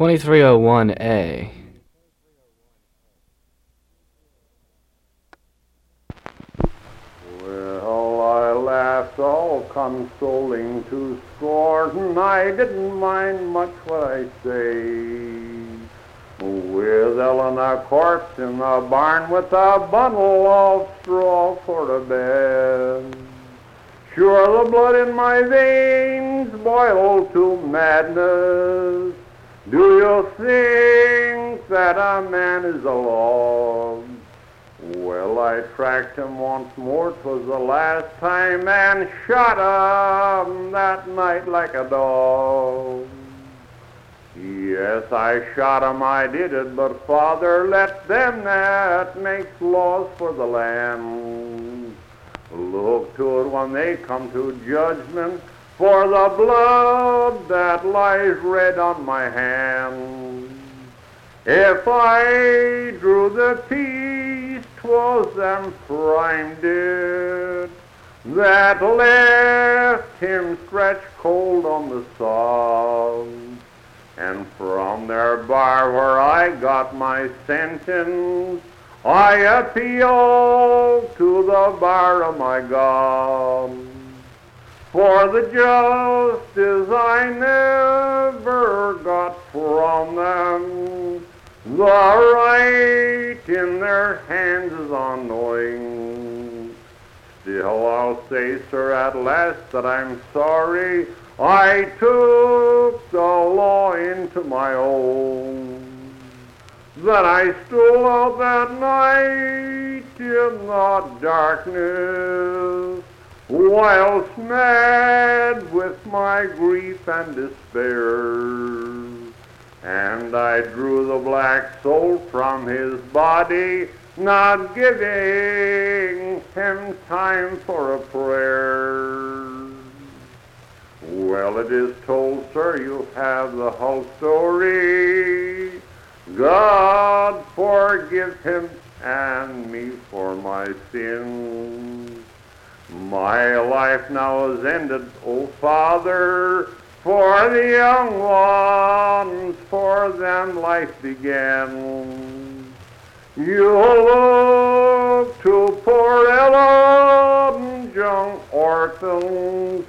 2301A. Well, I laughed all consoling to scorn. And I didn't mind much what I say. With Eleanor corpse in the barn with a bundle of straw for the bed. Sure, the blood in my veins boiled to madness. Do you think that a man is a log? Well, I tracked him once more, 'twas the last time, and shot him that night like a dog. Yes, I shot him, I did it, but Father, let them that makes laws for the land look to it when they come to judgment for the blood that lies red on my hand. If I drew the peace, 'twas them primed it that left him stretched cold on the sod. And from their bar where I got my sentence, I appeal to the bar of my God. For the justice I never got from them, the right in their hands is unknowing. Still I'll say, sir, at last that I'm sorry I took the law into my own. That I stole out that night in the darkness, whilst mad with my grief and despair. And I drew the black soul from his body, not giving him time for a prayer. Well, it is told, sir, you have the whole story. God forgive him and me for my sins. My life now is ended, O Father, for the young ones, for them life began. You look to poor Ellen, young orphans,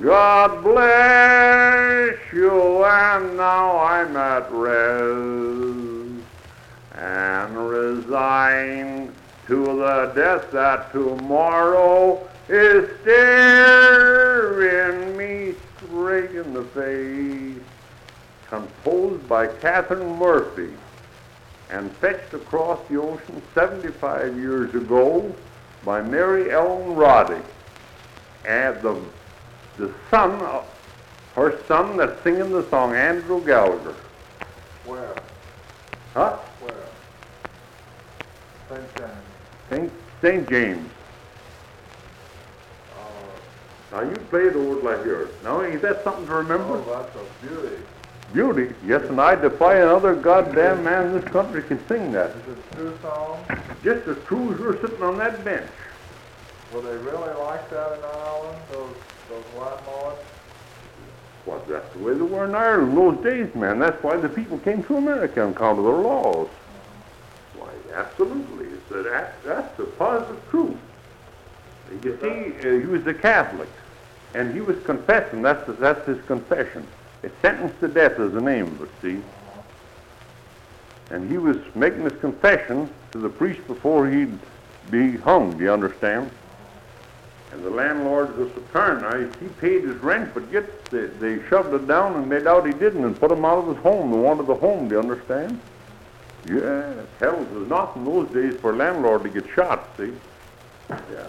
God bless you, and now I'm at rest and resigned to the death that tomorrow is staring me straight in the face. Composed by Catherine Murphy and fetched across the ocean 75 years ago by Mary Ellen Roddy. And the the son, of, her son that's singing the song, Andrew Gallagher. Where? Huh? Where? St. James. St. St. James. Now you played old like yours. Now ain't that something to remember? oh, that's a beauty. Beauty. Yes, and I defy another goddamn man in this country can sing that. Is it true songs? Just as true as you're sitting on that bench. Were they really like that in Ireland, those, those white mods? Well, that's the way they were in Ireland in those days, man. That's why the people came to America on account of their laws. Uh-huh. Why, absolutely. It's a, that, that's the positive truth. You see, uh, he was a Catholic, and he was confessing. That's, that's his confession. It's sentenced to death is the name it, see? And he was making his confession to the priest before he'd be hung, do you understand? And the landlord was a. Now, he paid his rent, but yet they, they shoved it down and made out he didn't and put him out of his home. They wanted the home, do you understand? Yeah, hell, it was not in those days for a landlord to get shot, see? Yeah.